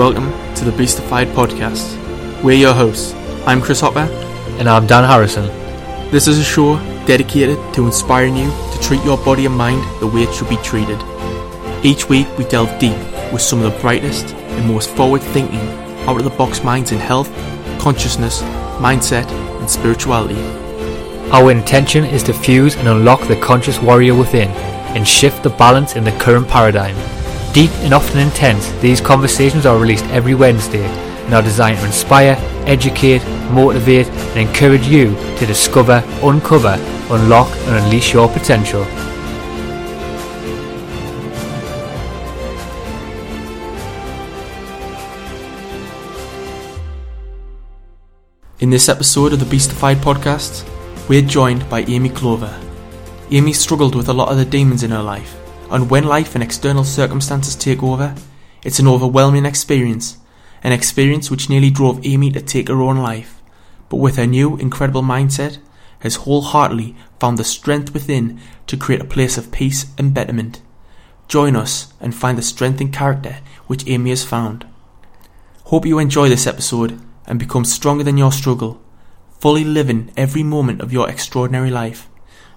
Welcome to the Beastified Podcast. We're your hosts. I'm Chris Hopper. And I'm Dan Harrison. This is a show dedicated to inspiring you to treat your body and mind the way it should be treated. Each week, we delve deep with some of the brightest and most forward thinking, out of the box minds in health, consciousness, mindset, and spirituality. Our intention is to fuse and unlock the conscious warrior within and shift the balance in the current paradigm. Deep and often intense, these conversations are released every Wednesday and are designed to inspire, educate, motivate, and encourage you to discover, uncover, unlock, and unleash your potential. In this episode of the Beastified podcast, we're joined by Amy Clover. Amy struggled with a lot of the demons in her life, and when life and external circumstances take over, it's an overwhelming experience, an experience which nearly drove Amy to take her own life. But with her new, incredible mindset, has wholeheartedly found the strength within to create a place of peace and betterment. Join us and find the strength and character which Amy has found. Hope you enjoy this episode and become stronger than your struggle, fully living every moment of your extraordinary life,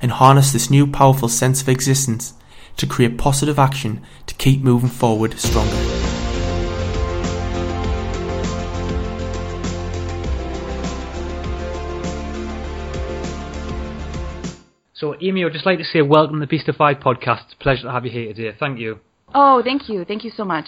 and harness this new powerful sense of existence to create positive action to keep moving forward stronger. So, Amy, I'd just like to say welcome to the Beastified podcast. It's a pleasure to have you here today. Thank you. Oh, thank you. Thank you so much.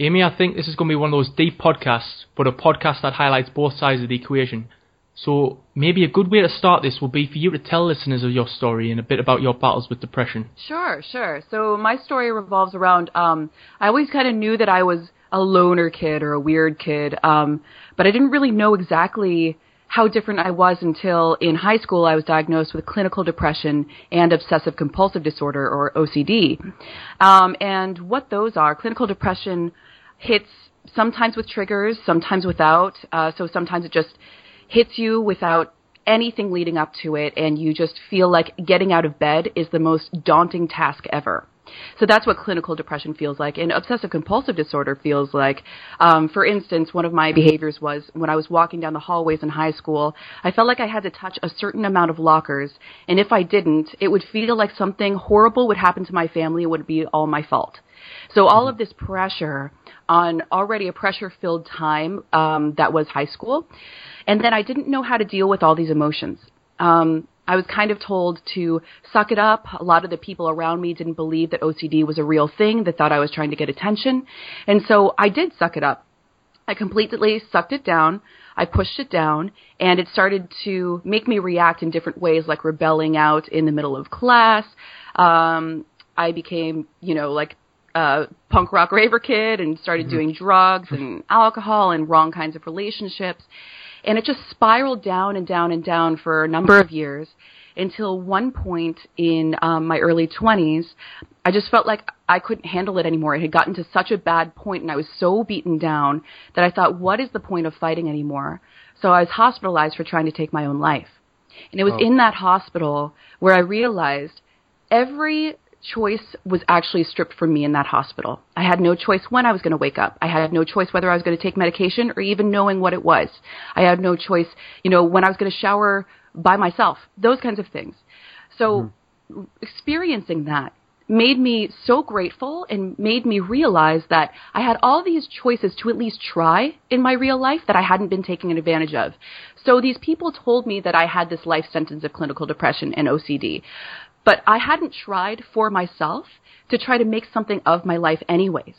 Amy, I think this is going to be one of those deep podcasts, but a podcast that highlights both sides of the equation. So maybe a good way to start this will be for you to tell listeners of your story and a bit about your battles with depression. Sure, sure. So my story revolves around um I always kind of knew that I was a loner kid or a weird kid, um but I didn't really know exactly how different I was until in high school I was diagnosed with clinical depression and obsessive compulsive disorder or OCD. Um, and what those are, clinical depression hits sometimes with triggers, sometimes without. Uh, so sometimes it just hits you without anything leading up to it, and you just feel like getting out of bed is the most daunting task ever. So that's what clinical depression feels like. And obsessive compulsive disorder feels like, um, for instance, one of my behaviors was when I was walking down the hallways in high school, I felt like I had to touch a certain amount of lockers. And if I didn't, it would feel like something horrible would happen to my family. It would be all my fault. So all of this pressure on already a pressure filled time um, that was high school. And then I didn't know how to deal with all these emotions. Um, I was kind of told to suck it up. A lot of the people around me didn't believe that OCD was a real thing. They thought I was trying to get attention. And so I did suck it up. I completely sucked it down. I pushed it down and it started to make me react in different ways, like rebelling out in the middle of class. Um, I became, you know, like a punk rock raver kid and started mm-hmm. doing drugs and alcohol and wrong kinds of relationships. And it just spiraled down and down and down for a number of years until one point in um, my early 20s, I just felt like I couldn't handle it anymore. It had gotten to such a bad point and I was so beaten down that I thought, what is the point of fighting anymore? So I was hospitalized for trying to take my own life. And it was oh. in that hospital where I realized every choice was actually stripped from me in that hospital. I had no choice when I was going to wake up. I had no choice whether I was going to take medication or even knowing what it was. I had no choice, you know, when I was going to shower by myself, those kinds of things. So mm-hmm. experiencing that made me so grateful and made me realize that I had all these choices to at least try in my real life that I hadn't been taking advantage of. So these people told me that I had this life sentence of clinical depression and OCD. But I hadn't tried for myself to try to make something of my life anyways.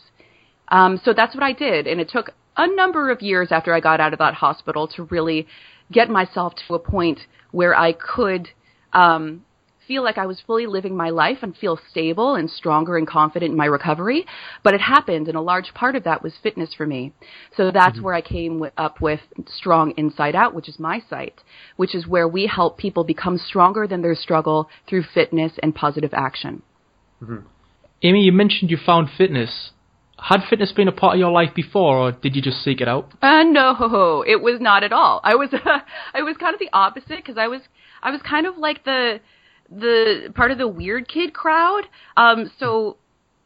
Um, so that's what I did. And it took a number of years after I got out of that hospital to really get myself to a point where I could um, feel like I was fully living my life and feel stable and stronger and confident in my recovery. But it happened, and a large part of that was fitness for me. So that's mm-hmm. where I came w- up with Strong Inside Out, which is my site, which is where we help people become stronger than their struggle through fitness and positive action. Mm-hmm. Amy, you mentioned you found fitness. Had fitness been a part of your life before, or did you just seek it out? Uh, no, it was not at all. I was, uh, I was kind of the opposite because I was, I was kind of like the the part of the weird kid crowd. Um, so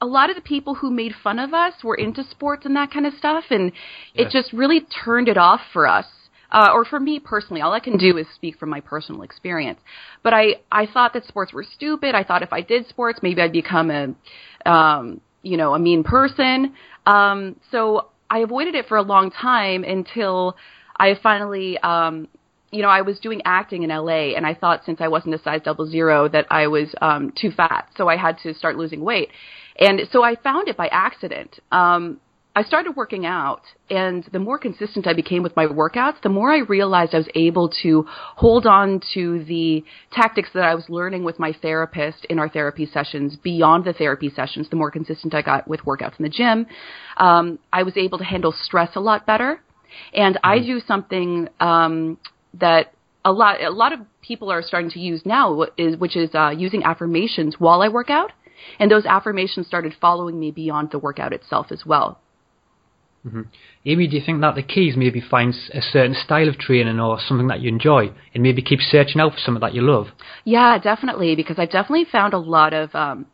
a lot of the people who made fun of us were into sports and that kind of stuff, and it just really turned it off for us. Uh, or for me personally, all I can do is speak from my personal experience. But I, I thought that sports were stupid. I thought if I did sports, maybe I'd become a, um, you know, a mean person. Um, so I avoided it for a long time until I finally, um, you know, I was doing acting in LA, and I thought since I wasn't a size double zero that I was um, too fat, so I had to start losing weight. And so I found it by accident. Um, I started working out, and the more consistent I became with my workouts, the more I realized I was able to hold on to the tactics that I was learning with my therapist in our therapy sessions beyond the therapy sessions. The more consistent I got with workouts in the gym, um, I was able to handle stress a lot better. And I do something um, that a lot a lot of people are starting to use now, is which is uh, using affirmations while I work out. And those affirmations started following me beyond the workout itself as well. Amy, do you think that the key is maybe find a certain style of training or something that you enjoy and maybe keep searching out for something that you love? Yeah, definitely, because I've definitely found a lot of um,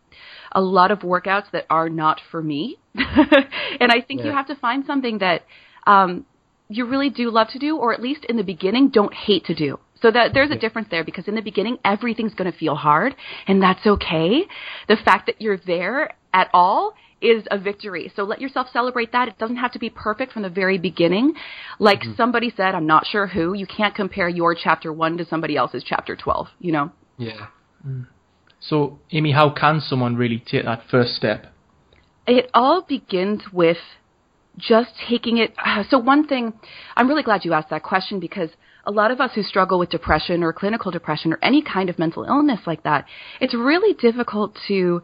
a lot of workouts that are not for me, and I think you have to find something that um, you really do love to do, or at least in the beginning don't hate to do. So that there's a difference there because in the beginning everything's going to feel hard, and that's okay. The fact that you're there at all is a victory. So let yourself celebrate that. It doesn't have to be perfect from the very beginning. Like mm-hmm. somebody said, I'm not sure who, you can't compare your chapter 1 to somebody else's chapter 12, you know. Yeah. Mm. So, Amy, how can someone really take that first step? it all begins with just taking it. Uh, so, one thing, I'm really glad you asked that question because a lot of us who struggle with depression or clinical depression or any kind of mental illness like that, it's really difficult to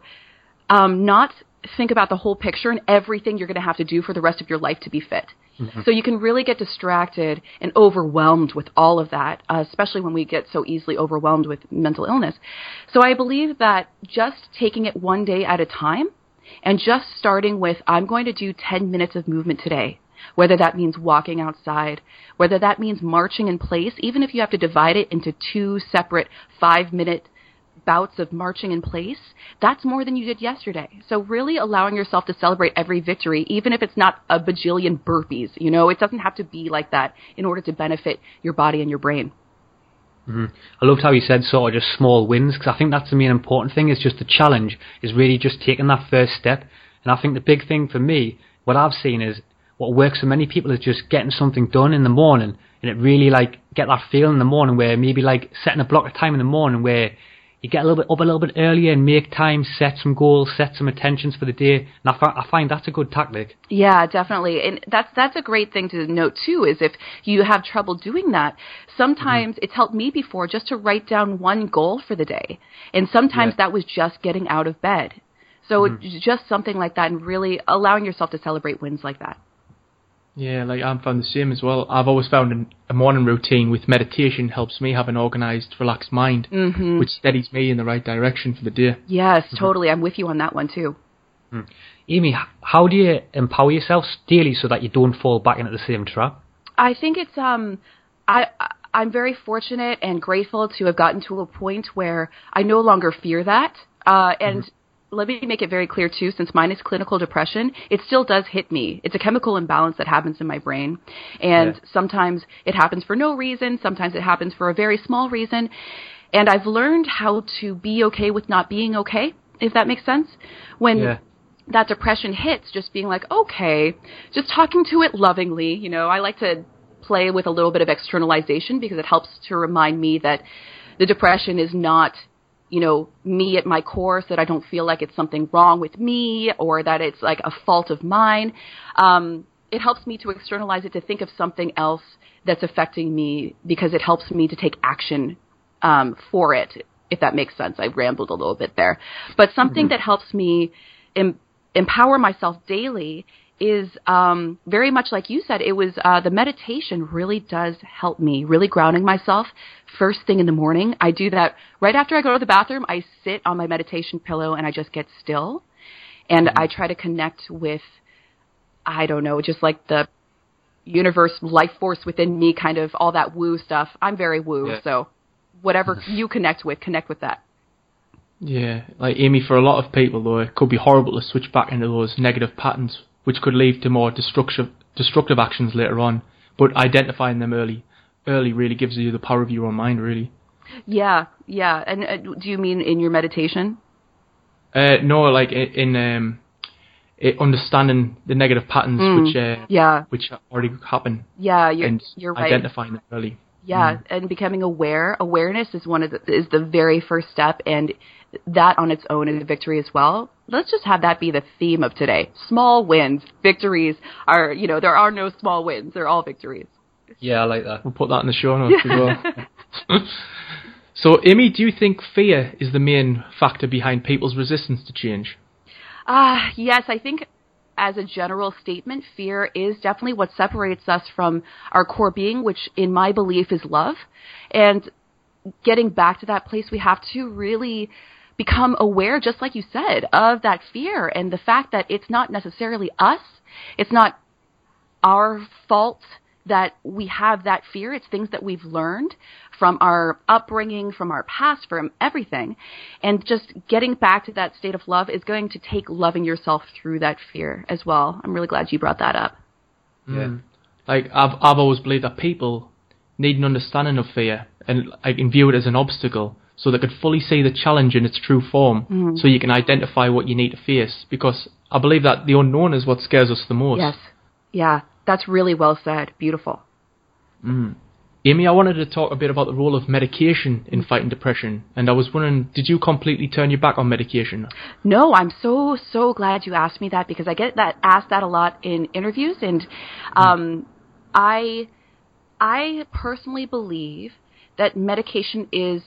um, not think about the whole picture and everything you're going to have to do for the rest of your life to be fit. So you can really get distracted and overwhelmed with all of that, uh, especially when we get so easily overwhelmed with mental illness. So I believe that just taking it one day at a time and just starting with, I'm going to do 10 minutes of movement today. Whether that means walking outside, whether that means marching in place, even if you have to divide it into two separate five minute bouts of marching in place, that's more than you did yesterday. So really allowing yourself to celebrate every victory, even if it's not a bajillion burpees, you know, it doesn't have to be like that in order to benefit your body and your brain. Mm-hmm. I loved how you said sort of just small wins because I think that's the main important thing is just the challenge is really just taking that first step. And I think the big thing for me, what I've seen is what works for many people is just getting something done in the morning and it really like get that feeling in the morning where maybe like setting a block of time in the morning where you get a little bit up a little bit earlier and make time, set some goals, set some intentions for the day. And I, fi- I find that's a good tactic. Yeah, definitely. And that's that's a great thing to note too is if you have trouble doing that, sometimes mm-hmm. it's helped me before just to write down one goal for the day. And sometimes Yeah. that was just getting out of bed. So it's mm-hmm. just something like that and really allowing yourself to celebrate wins like that. Yeah, like I've found the same as well. I've always found an, a morning routine with meditation helps me have an organized, relaxed mind, Mhm. which steadies me in the right direction for the day. Yes, totally. I'm with you on that one too. Amy, h- how do you empower yourself daily so that you don't fall back into the same trap? I think it's um I I- I'm very fortunate and grateful to have gotten to a point where I no longer fear that. Uh and let me make it very clear too since mine is clinical depression, it still does hit me. It's a chemical imbalance that happens in my brain. And Yeah. sometimes it happens for no reason, sometimes it happens for a very small reason. And I've learned how to be okay with not being okay, if that makes sense. When Yeah. that depression hits, just being like, okay, just talking to it lovingly. You know, I like to play with a little bit of externalization because it helps to remind me that the depression is not, you know, me at my core, so that I don't feel like it's something wrong with me or that it's like a fault of mine. Um, it helps me to externalize it to think of something else that's affecting me because it helps me to take action um, for it, if that makes sense. I rambled a little bit there. But something that helps me em- empower myself daily is um, very much like you said. It was uh, the meditation really does help me, really grounding myself first thing in the morning. I do that right after I go to the bathroom. I sit on my meditation pillow and I just get still, and I try to connect with, I don't know, just like the universe, life force within me, kind of all that woo stuff. I'm very woo, Yeah. so whatever you connect with, connect with that. Yeah, like Amy, for a lot of people though, it could be horrible to switch back into those negative patterns, which could lead to more destructive destructive actions later on. But identifying them early, early really gives you the power of your own mind, really. Yeah, yeah. And uh, do you mean in your meditation? Uh, no, like in, in um, it, understanding the negative patterns Mm, which uh, Yeah, which already happen yeah. You're and you're right. identifying them early. Yeah, Mm. and becoming aware. Awareness is one of the is the very first step, and that on its own is a victory as well. Let's just have that be the theme of today. Small wins, victories are you know there are no small wins; they're all victories. Yeah, I like that. We'll put that in the show notes as well. so, Amy, do you think fear is the main factor behind people's resistance to change? Ah, yes, I think as a general statement, fear is definitely what separates us from our core being, which in my belief is love. And getting back to that place, we have to really become aware, just like you said, of that fear and the fact that it's not necessarily us. It's not our fault that we have that fear. It's things that we've learned from our upbringing, from our past, from everything. And just getting back to that state of love is going to take loving yourself through that fear as well. I'm really glad you brought that up. Yeah. Mm. Like I've I've always believed that people need an understanding of fear and I can view it as an obstacle so they could fully see the challenge in its true form Mm-hmm. so you can identify what you need to face because I believe that the unknown is what scares us the most. Yes. Yeah, that's really well said. Beautiful. Mm. Amy, I wanted to talk a bit about the role of medication in fighting depression and I was wondering did you completely turn your back on medication? No, I'm so so glad you asked me that because I get that asked that a lot in interviews, and um, I I personally believe that medication is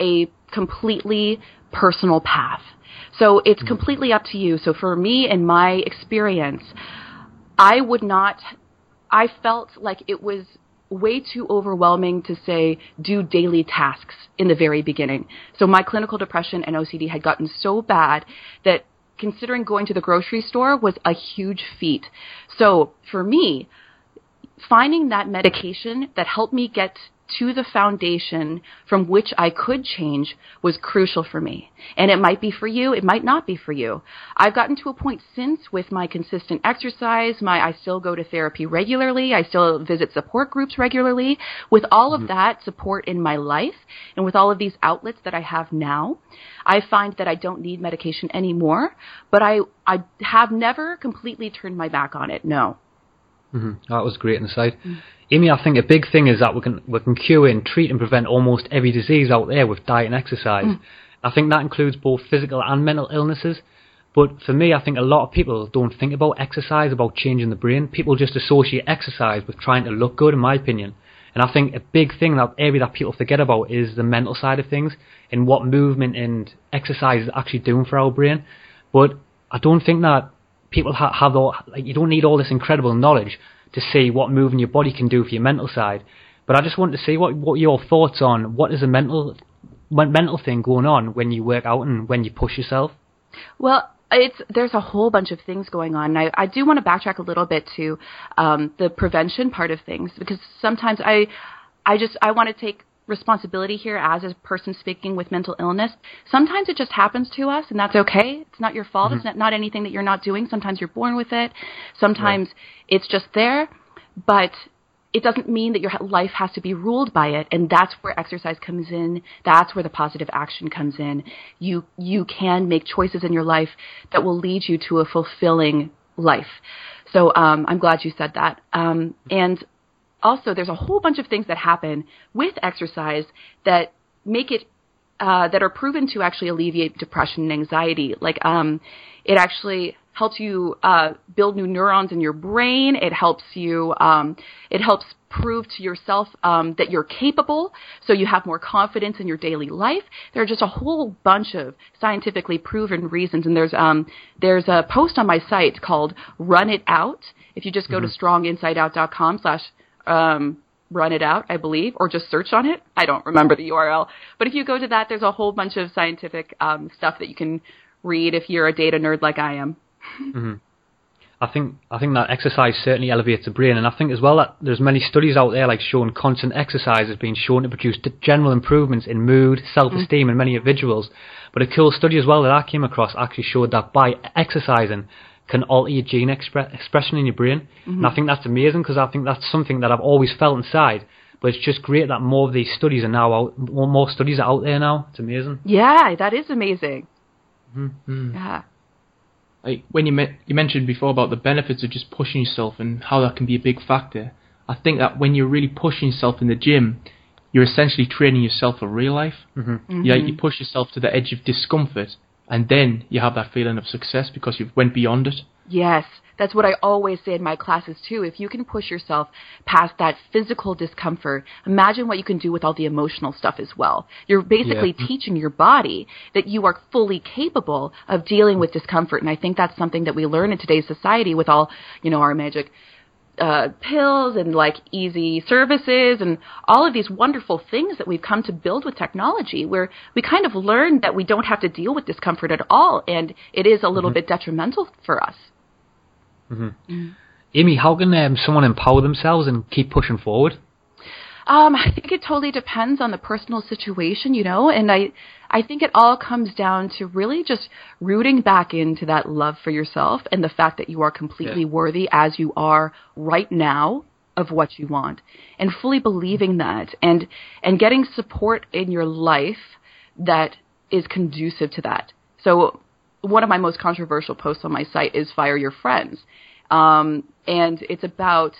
a completely personal path. So it's mm-hmm. completely up to you. So for me and my experience, I would not. I felt like it was way too overwhelming to say do daily tasks in the very beginning. So my clinical depression and OCD had gotten so bad that considering going to the grocery store was a huge feat. So for me, finding that medication that helped me get to the foundation from which I could change was crucial for me. And it might be for you, it might not be for you. I've gotten to a point since with my consistent exercise, my I still go to therapy regularly, I still visit support groups regularly. With all of mm-hmm. that support in my life and with all of these outlets that I have now, I find that I don't need medication anymore, but I I have never completely turned my back on it. No. Hmm That was great insight. Amy, I think a big thing is that we can we can cure and treat and prevent almost every disease out there with diet and exercise. I think that includes both physical and mental illnesses. But for me, I think a lot of people don't think about exercise, about changing the brain. People just associate exercise with trying to look good, in my opinion. And I think a big thing that area that people forget about is the mental side of things and what movement and exercise is actually doing for our brain. But I don't think that people ha- have all, like you don't need all this incredible knowledge to see what moving your body can do for your mental side. But I just want to see what what your thoughts on what is a mental men- mental thing going on when you work out and when you push yourself. Well, it's there's a whole bunch of things going on. And I, I do want to backtrack a little bit to um, the prevention part of things because sometimes I I just I want to take responsibility here as a person speaking with mental illness. Sometimes it just happens to us, and that's okay. It's not your fault. It's not, not anything that you're not doing. Sometimes you're born with it. Sometimes it's just there, but it doesn't mean that your life has to be ruled by it and that's where exercise comes in that's where the positive action comes in you you can make choices in your life that will lead you to a fulfilling life so um, i'm glad you said that um, and also there's a whole bunch of things that happen with exercise that make it uh, that are proven to actually alleviate depression and anxiety like um, it actually helps you uh, build new neurons in your brain. It helps you. Um, it helps prove to yourself um, that you're capable, so you have more confidence in your daily life. There are just a whole bunch of scientifically proven reasons, and there's um, there's a post on my site called "Run It Out." If you just go to stronginsideout.com slash um, run it out, I believe, or just search on it. I don't remember the URL, but if you go to that, there's a whole bunch of scientific um, stuff that you can read if you're a data nerd like I am. I think I think that exercise certainly elevates the brain, and I think as well that there's many studies out there like showing constant exercise has been shown to produce general improvements in mood, self-esteem, mm. in many individuals. But a cool study as well that I came across actually showed that by exercising can alter your gene expre- expression in your brain, mm-hmm. and I think that's amazing because I think that's something that I've always felt inside. But it's just great that more of these studies are now out, more studies are out there now. It's amazing. Yeah, that is amazing. Mm-hmm. Yeah like when you me- you mentioned before about the benefits of just pushing yourself and how that can be a big factor. I think that when you're really pushing yourself in the gym, you're essentially training yourself for real life. Mm-hmm. Mm-hmm. Yeah, you push yourself to the edge of discomfort, and then you have that feeling of success because you've went beyond it. Yes, that's what I always say in my classes too. If you can push yourself past that physical discomfort, imagine what you can do with all the emotional stuff as well. You're basically yeah. teaching your body that you are fully capable of dealing with discomfort, and I think that's something that we learn in today's society with all, you know, our magic uh, pills and like easy services and all of these wonderful things that we've come to build with technology where we kind of learn that we don't have to deal with discomfort at all and it is a little mm-hmm. bit detrimental for us. Mm-hmm. Mm. Amy, how can um, someone empower themselves and keep pushing forward? Um, I think it totally depends on the personal situation, you know, and I, I think it all comes down to really just rooting back into that love for yourself and the fact that you are completely yeah. worthy as you are right now of what you want and fully believing that and and getting support in your life that is conducive to that. So one of my most controversial posts on my site is fire your friends. Um, and it's about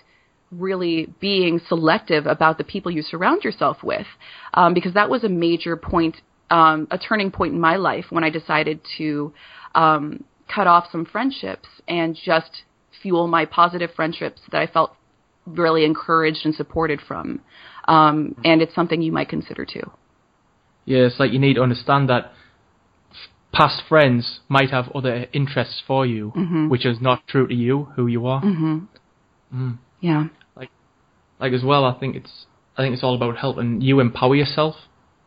really being selective about the people you surround yourself with, um, because that was a major point, um, a turning point in my life when I decided to um, cut off some friendships and just fuel my positive friendships that I felt really encouraged and supported from. Um, and it's something you might consider too. Yeah, it's like you need to understand that past friends might have other interests for you, mm-hmm. which is not true to you, who you are. Mm-hmm. Mm. Yeah. Like, like as well, I think it's I think it's all about helping you empower yourself.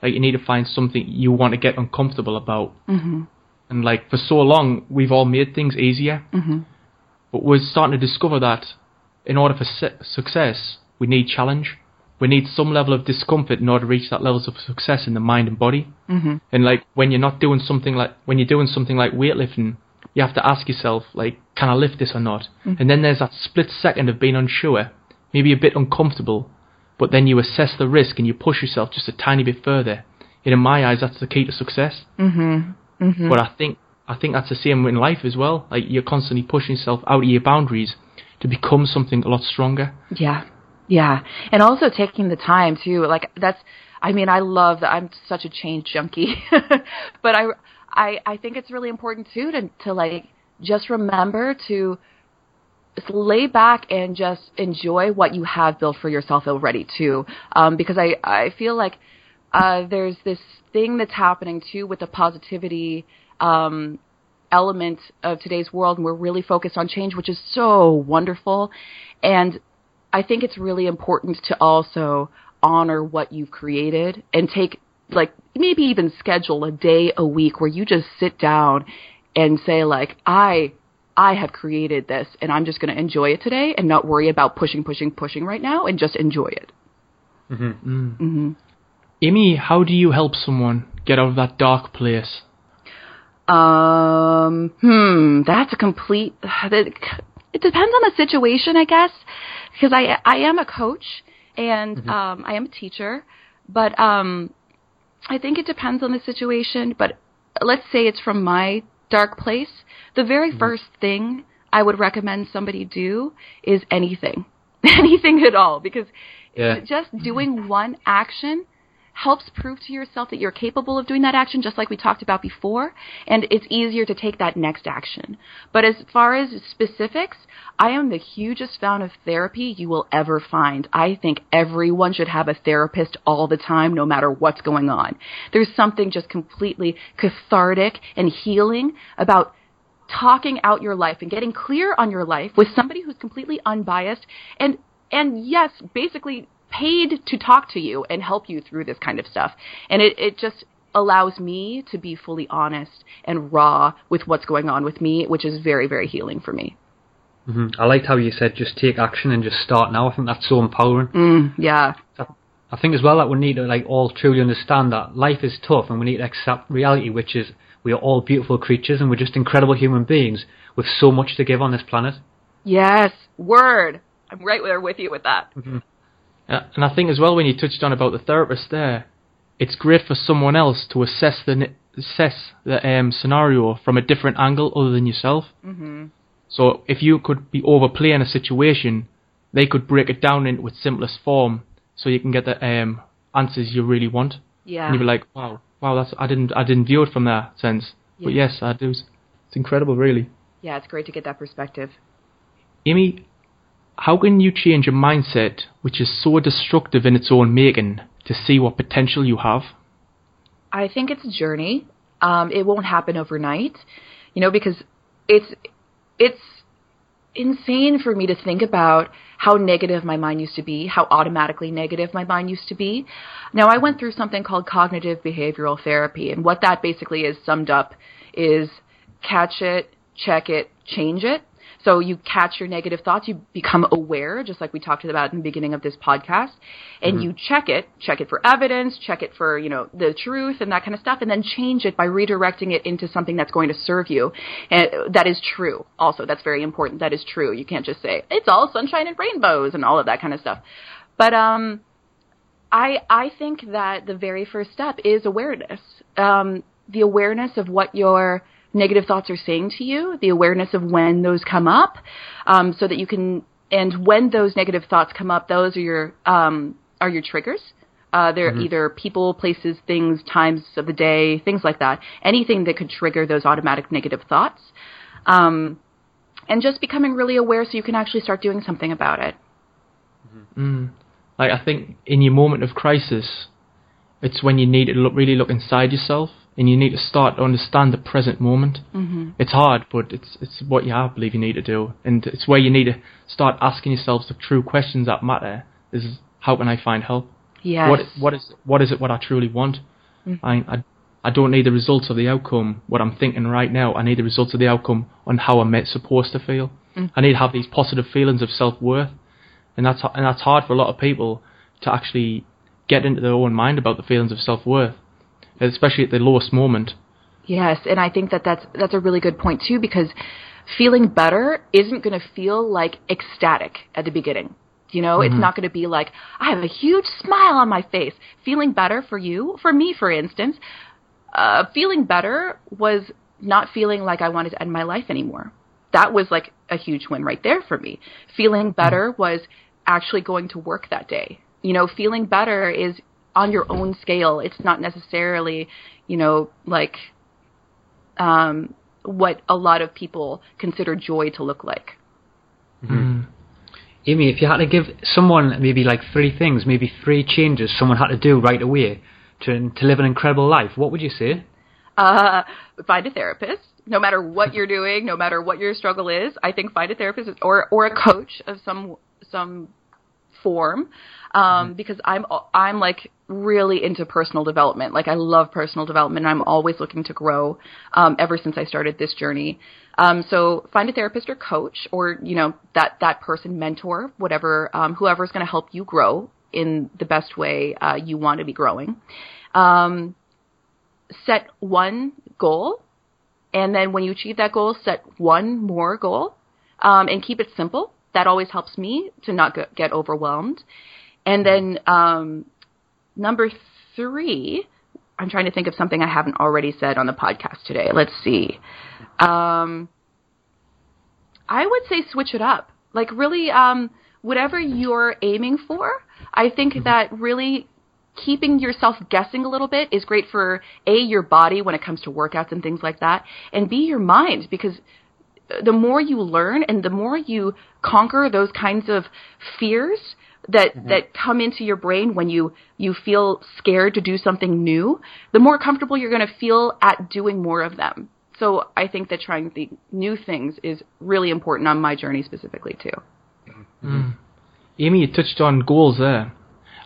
Like you need to find something you want to get uncomfortable about. Mm-hmm. And like for so long, we've all made things easier, mm-hmm. but we're starting to discover that in order for success, we need challenge we need some level of discomfort in order to reach that levels of success in the mind and body. Mm-hmm. And like when you're not doing something like when you're doing something like weightlifting, you have to ask yourself like, can I lift this or not? Mm-hmm. And then there's that split second of being unsure, maybe a bit uncomfortable, but then you assess the risk and you push yourself just a tiny bit further. And in my eyes, that's the key to success. Mm-hmm. mm-hmm. But I think I think that's the same in life as well. Like you're constantly pushing yourself out of your boundaries to become something a lot stronger. Yeah. Yeah, and also taking the time too. Like that's, I mean, I love that. I'm such a change junkie, but I, I, I think it's really important too to to like just remember to lay back and just enjoy what you have built for yourself already too. Um, because I I feel like uh, there's this thing that's happening too with the positivity um, element of today's world, and we're really focused on change, which is so wonderful. And I think it's really important to also honor what you've created and take like maybe even schedule a day a week where you just sit down and say like I I have created this and I'm just going to enjoy it today and not worry about pushing pushing pushing right now and just enjoy it. Mm-hmm. Mm. Mm-hmm. Amy, how do you help someone get out of that dark place? Um, hmm, that's a complete. It depends on the situation, I guess because I I am a coach and mm-hmm. um, I am a teacher, but um, I think it depends on the situation. But let's say it's from my dark place. The very mm-hmm. first thing I would recommend somebody do is anything, anything at all, because yeah. just doing one action helps prove to yourself that you're capable of doing that action, just like we talked about before, and it's easier to take that next action. But as far as specifics, I am the hugest fan of therapy you will ever find. I think everyone should have a therapist all the time, no matter what's going on. There's something just completely cathartic and healing about talking out your life and getting clear on your life with somebody who's completely unbiased and and yes, basically paid to talk to you and help you through this kind of stuff. And it, it just allows me to be fully honest and raw with what's going on with me, which is very, very healing for me. hmm I liked how you said just take action and just start now. I think that's so empowering. Mm, yeah. I think as well that we need to like all truly understand that life is tough and we need to accept reality, which is we are all beautiful creatures and we're just incredible human beings with so much to give on this planet. Yes. Word. I'm right there with you with that. Uh, and I think as well when you touched on about the therapist there, it's great for someone else to assess the assess the um, scenario from a different angle other than yourself. hmm So if you could be overplaying a situation, they could break it down into its simplest form, so you can get the um, answers you really want. Yeah. And you'd be like, wow, wow, that's I didn't I didn't view it from that sense. But yes, I do. It's incredible, really. yeah, it's great to get that perspective. Amy, how can you change a mindset which is so destructive in its own making to see what potential you have? I think it's a journey. Um, it won't happen overnight, you know, because it's it's insane for me to think about how negative my mind used to be, how automatically negative my mind used to be. Now, I went through something called cognitive behavioral therapy, and what that basically is summed up is catch it, check it, change it. So you catch your negative thoughts, you become aware, just like we talked about in the beginning of this podcast, and you check it, check it for evidence, check it for, you know, the truth and that kind of stuff, and then change it by redirecting it into something that's going to serve you. And that is true. Also, that's very important. That is true. You can't just say, it's all sunshine and rainbows and all of that kind of stuff. But, um, I, I think that the very first step is awareness. Um, the awareness of what your negative thoughts are saying to you, the awareness of when those come up, um, so that you can, and when those negative thoughts come up, those are your, um, are your triggers. Uh, they're either people, places, things, times of the day, things like that. Anything that could trigger those automatic negative thoughts. Um, and just becoming really aware so you can actually start doing something about it. Mm. Like I think in your moment of crisis, it's when you need to look, really look inside yourself and you need to start to understand the present moment. Mm-hmm. It's hard, but it's it's what you I believe you need to do, and it's where you need to start asking yourselves the true questions that matter. Is how can I find help? Yes. What what is what is it what I truly want? I, I I don't need the results of the outcome. What I'm thinking right now, I need the results of the outcome on how I'm meant- supposed to feel. I need to have these positive feelings of self worth, and that's and that's hard for a lot of people to actually get into their own mind about the feelings of self worth, especially at the lowest moment. Yes, and I think that that's that's a really good point too because feeling better isn't going to feel like ecstatic at the beginning. You know, it's not going to be like I have a huge smile on my face. Feeling better for you, for me, for instance, uh, feeling better was not feeling like I wanted to end my life anymore. That was like a huge win right there for me. Feeling better was actually going to work that day. You know, feeling better is on your own scale. It's not necessarily, you know, like um, what a lot of people consider joy to look like. Amy, if you had to give someone maybe like three things, maybe three changes someone had to do right away to to live an incredible life, what would you say? Uh, find a therapist. No matter what you're doing, no matter what your struggle is, I think find a therapist or or a coach of some some form. Um, because I'm I'm like really into personal development. Like I love personal development. And I'm always looking to grow. Um, ever since I started this journey. Um, so find a therapist or coach, or you know that that person, mentor, whatever, um, whoever's going to help you grow in the best way uh, you want to be growing. Um, set one goal, and then when you achieve that goal, set one more goal, um, and keep it simple. That always helps me to not get, get overwhelmed. And then um, number three, I'm trying to think of something I haven't already said on the podcast today. Let's see. Um, I would say switch it up. Like really, um, whatever you're aiming for, I think that really keeping yourself guessing a little bit is great for a your body when it comes to workouts and things like that, and b your mind because the more you learn and the more you conquer those kinds of fears that that come into your brain when you you feel scared to do something new, the more comfortable you're going to feel at doing more of them. So I think that trying the new things is really important on my journey specifically too. Amy, you touched on goals there.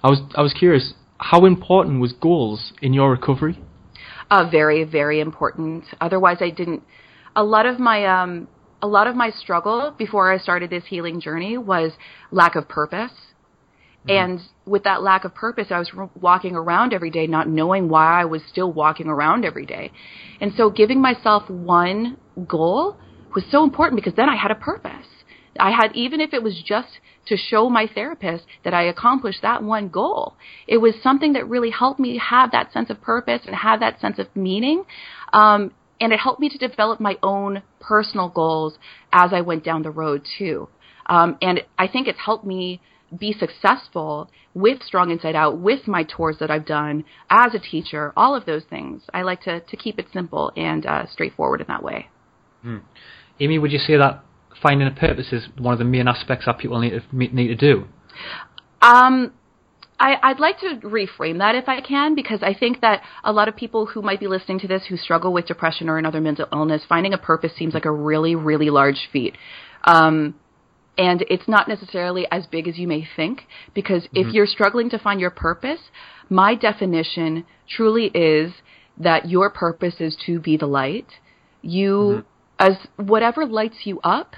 I was I was curious, how important was goals in your recovery? uh, very very important. Otherwise, I didn't. A lot of my um, a lot of my struggle before I started this healing journey was lack of purpose. And with that lack of purpose, I was walking around every day not knowing why I was still walking around every day. And so giving myself one goal was so important because then I had a purpose. I had, even if it was just to show my therapist that I accomplished that one goal, it was something that really helped me have that sense of purpose and have that sense of meaning. Um, and it helped me to develop my own personal goals as I went down the road too. Um, and I think it's helped me be successful with Strong Inside Out, with my tours that I've done as a teacher, all of those things. I like to, to keep it simple and uh, straightforward in that way. Amy, would you say that finding a purpose is one of the main aspects that people need to need to do? Um, I, I'd like to reframe that if I can, because I think that a lot of people who might be listening to this who struggle with depression or another mental illness, finding a purpose seems like a really, really large feat. Um, and it's not necessarily as big as you may think, because if you're struggling to find your purpose, my definition truly is that your purpose is to be the light. You, as whatever lights you up,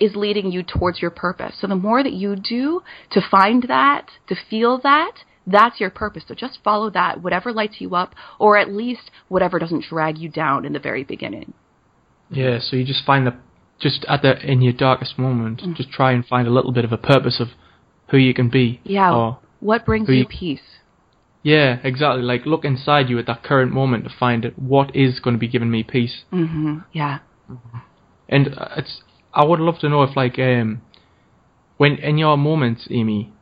is leading you towards your purpose. So the more that you do to find that, to feel that, that's your purpose. So just follow that, whatever lights you up, or at least whatever doesn't drag you down in the very beginning. Yeah, so you just find the just at the in your darkest moment, Mm. just try and find a little bit of a purpose of who you can be. Yeah. Or What brings you you- peace? yeah, exactly. Like look inside you at that current moment to find it, what is going to be giving me peace. hmm Yeah. And uh, it's I would love to know if like um when in your moments, Amy,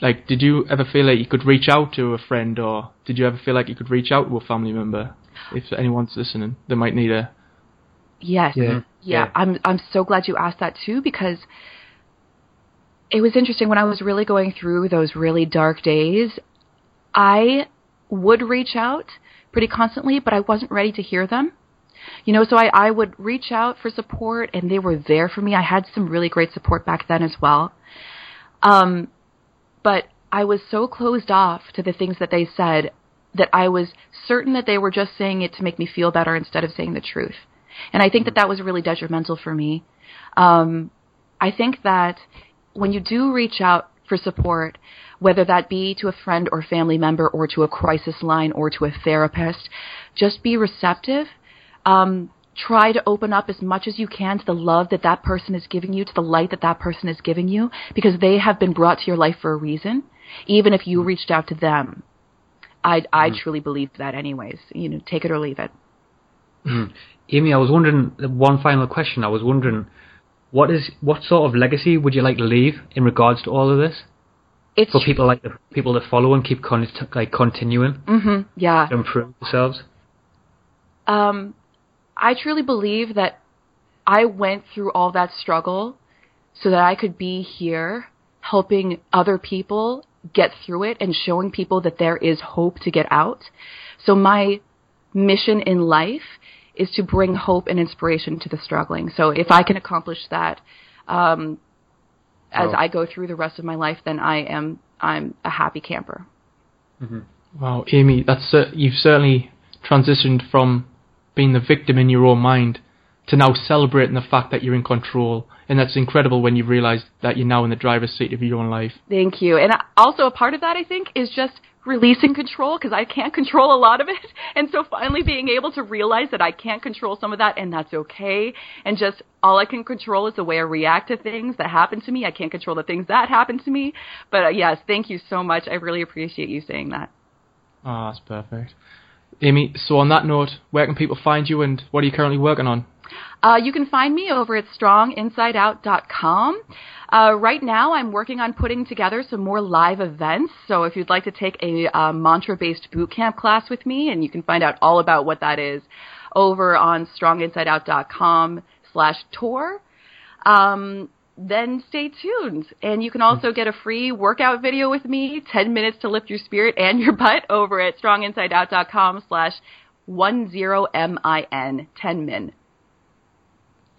like did you ever feel like you could reach out to a friend or did you ever feel like you could reach out to a family member if anyone's listening that might need a Yes. Yeah. Yeah. Yeah. I'm I'm so glad you asked that too because it was interesting when I was really going through those really dark days. I would reach out pretty constantly, but I wasn't ready to hear them. You know, so I, I would reach out for support and they were there for me. I had some really great support back then as well. Um, but I was so closed off to the things that they said that I was certain that they were just saying it to make me feel better instead of saying the truth. And I think that that was really detrimental for me. Um, I think that when you do reach out for support, whether that be to a friend or family member or to a crisis line or to a therapist, just be receptive. Um, try to open up as much as you can to the love that that person is giving you, to the light that that person is giving you, because they have been brought to your life for a reason, even if you reached out to them. I I truly believe that, anyways. You know, take it or leave it. Amy, I was wondering one final question. I was wondering what is what sort of legacy would you like to leave in regards to all of this It's for people like the people that follow and keep con- like continuing hmm yeah. to improve themselves? um, I truly believe that I went through all that struggle so that I could be here helping other people get through it and showing people that there is hope to get out. So my mission in life is to bring hope and inspiration to the struggling. So if I can accomplish that um, as Wow. I go through the rest of my life, then I am I'm a happy camper. Wow, Amy, that's cer- you've certainly transitioned from being the victim in your own mind to now celebrating the fact that you're in control, and that's incredible when you realise that you're now in the driver's seat of your own life. Thank you. And also a part of that, I think, is just releasing control because I can't control a lot of it. And so finally being able to realize that I can't control some of that and that's okay. And just all I can control is the way I react to things that happen to me. I can't control the things that happen to me. But uh, yes, thank you so much. I really appreciate you saying that. Ah, that's perfect. Amy, so on that note, where can people find you, and what are you currently working on? Uh, you can find me over at stronginsideout.com. Uh, right now, I'm working on putting together some more live events. So if you'd like to take a uh, mantra-based boot camp class with me, and you can find out all about what that is over on stronginsideout.com slash tour. Um, then stay tuned. And you can also get a free workout video with me, 10 minutes to lift your spirit and your butt over at stronginsideout.com slash 10min, 10 min.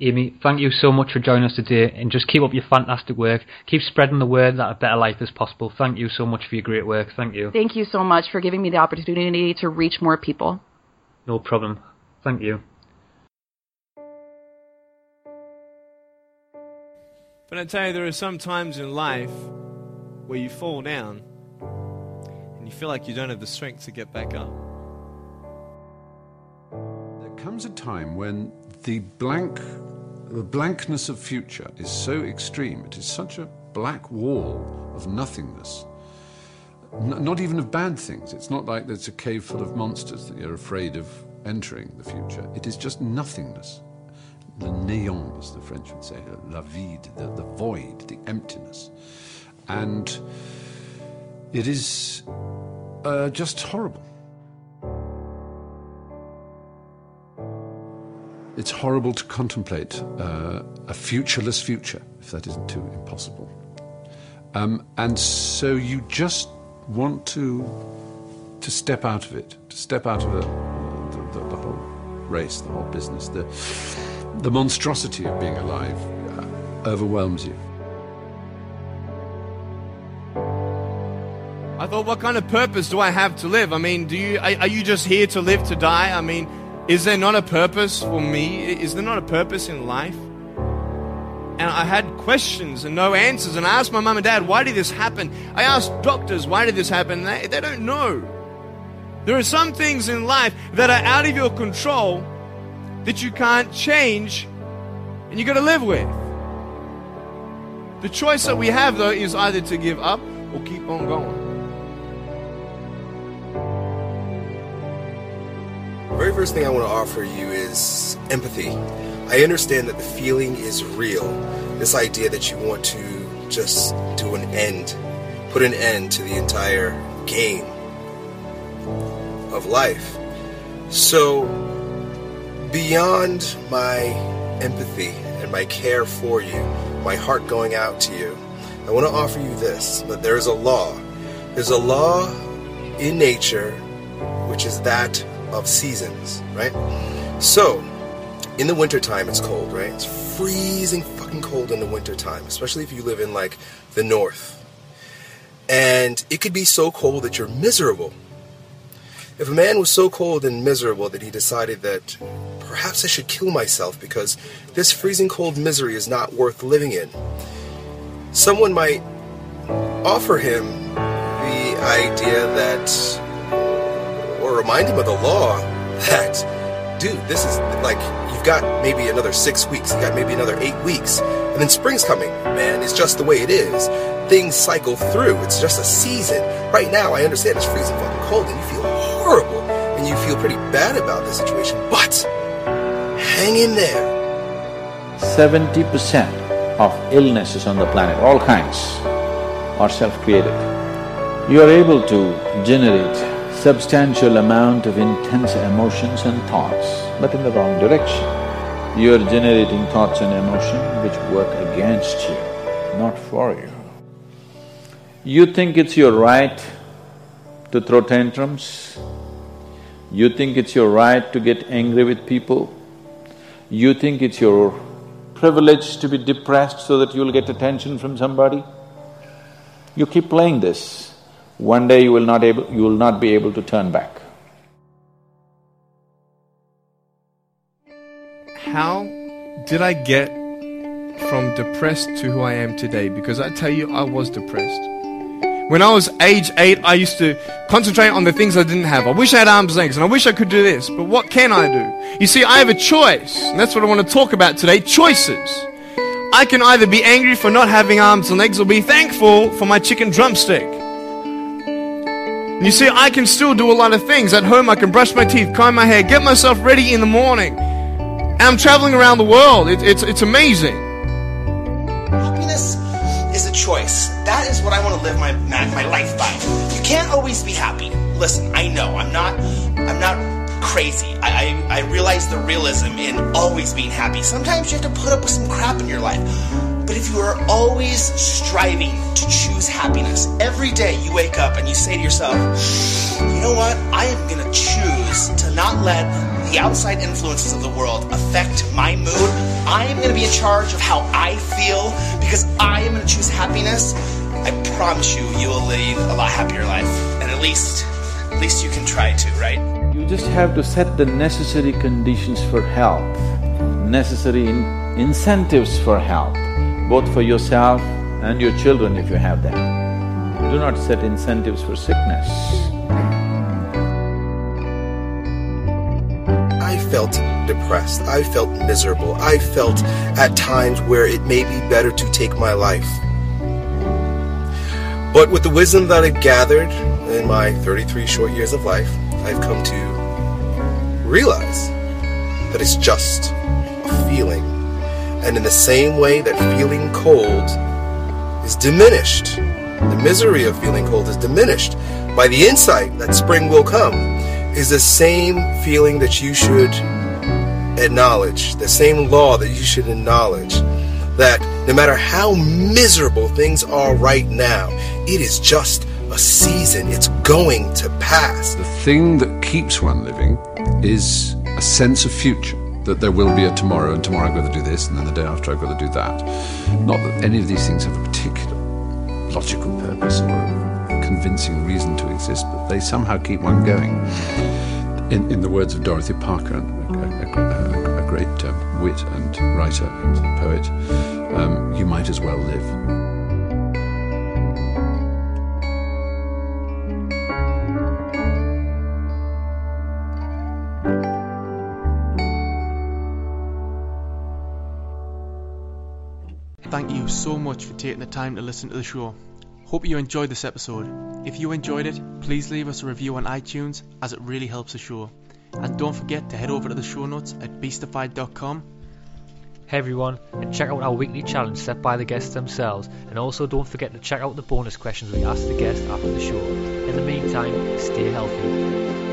Amy, thank you so much for joining us today and just keep up your fantastic work. Keep spreading the word that a better life is possible. Thank you so much for your great work. Thank you. Thank you so much for giving me the opportunity to reach more people. No problem. Thank you. But I tell you, there are some times in life where you fall down and you feel like you don't have the strength to get back up. There comes a time when the blank, the blankness of future is so extreme, it is such a black wall of nothingness. N- not even of bad things. It's not like there's a cave full of monsters that you're afraid of entering the future. It is just nothingness. Le néant, as the French would say, la vide, the, the void, the emptiness. And it is uh, just horrible. It's horrible to contemplate uh, a futureless future, if that isn't too impossible. Um, and so you just want to to step out of it, to step out of it, the, the, the whole race, the whole business, the the monstrosity of being alive uh, overwhelms you. I thought, what kind of purpose do I have to live? I mean, do you are, are you just here to live to die? I mean, is there not a purpose for me? Is there not a purpose in life? And I had questions and no answers. And I asked my mum and dad, why did this happen? I asked doctors, why did this happen? They, they don't know. There are some things in life that are out of your control that you can't change and you got to live with. The choice that we have, though, is either to give up or keep on going. The very first thing I want to offer you is empathy. I understand that the feeling is real. This idea that you want to just do an end, put an end to the entire game of life. So, beyond my empathy and my care for you, my heart going out to you, I want to offer you this that there is a law. There's a law in nature which is that of seasons, right? So, in the wintertime it's cold, right? It's freezing fucking cold in the wintertime, especially if you live in like the north. And it could be so cold that you're miserable. If a man was so cold and miserable that he decided that perhaps I should kill myself because this freezing cold misery is not worth living in, someone might offer him the idea that, or remind him of the law that, dude, this is like, you've got maybe another six weeks, you've got maybe another eight weeks, and then spring's coming. Man, it's just the way it is. Things cycle through, it's just a season. Right now, I understand it's freezing fucking cold and you feel horrible and you feel pretty bad about the situation, but hang in there. 70% of illnesses on the planet, all kinds, are self-created. You are able to generate substantial amount of intense emotions and thoughts, but in the wrong direction. You are generating thoughts and emotion which work against you, not for you. You think it's your right to throw tantrums, you think it's your right to get angry with people, you think it's your privilege to be depressed so that you'll get attention from somebody. You keep playing this, one day you will not able… you will not be able to turn back. How did I get from depressed to who I am today? Because I tell you, I was depressed. When I was age eight, I used to concentrate on the things I didn't have. I wish I had arms and legs, and I wish I could do this, but what can I do? You see, I have a choice, and that's what I want to talk about today choices. I can either be angry for not having arms and legs or be thankful for my chicken drumstick. You see, I can still do a lot of things. At home, I can brush my teeth, comb my hair, get myself ready in the morning. And I'm traveling around the world. It, it's, it's amazing. Is a choice. That is what I want to live my, my my life by. You can't always be happy. Listen, I know I'm not I'm not crazy. I, I, I realize the realism in always being happy. Sometimes you have to put up with some crap in your life. But if you are always striving to choose happiness, every day you wake up and you say to yourself, you know what? I am going to choose to not let the outside influences of the world affect my mood. I am going to be in charge of how I feel because I am going to choose happiness. I promise you, you will lead a lot happier life. And at least, at least you can try to, right? You just have to set the necessary conditions for health, necessary in- incentives for health, both for yourself and your children if you have them. Do not set incentives for sickness. I felt depressed. I felt miserable. I felt at times where it may be better to take my life. But with the wisdom that I've gathered in my 33 short years of life, I've come to realize that it's just a feeling. And in the same way that feeling cold is diminished, the misery of feeling cold is diminished by the insight that spring will come, is the same feeling that you should acknowledge, the same law that you should acknowledge. That no matter how miserable things are right now, it is just a season. It's going to pass. The thing that keeps one living is a sense of future. That there will be a tomorrow, and tomorrow I've got to do this, and then the day after I've got to do that. Not that any of these things have a particular logical purpose or a convincing reason to exist, but they somehow keep one going. In, in the words of Dorothy Parker, a, a, a, great um, wit and writer and poet, um, you might as well live. Thank you so much for taking the time to listen to the show. Hope you enjoyed this episode. If you enjoyed it, please leave us a review on iTunes as it really helps the show. And don't forget to head over to the show notes at beastified.com. Hey everyone, and check out our weekly challenge set by the guests themselves, and also don't forget to check out the bonus questions we ask the guests after the show. In the meantime, stay healthy.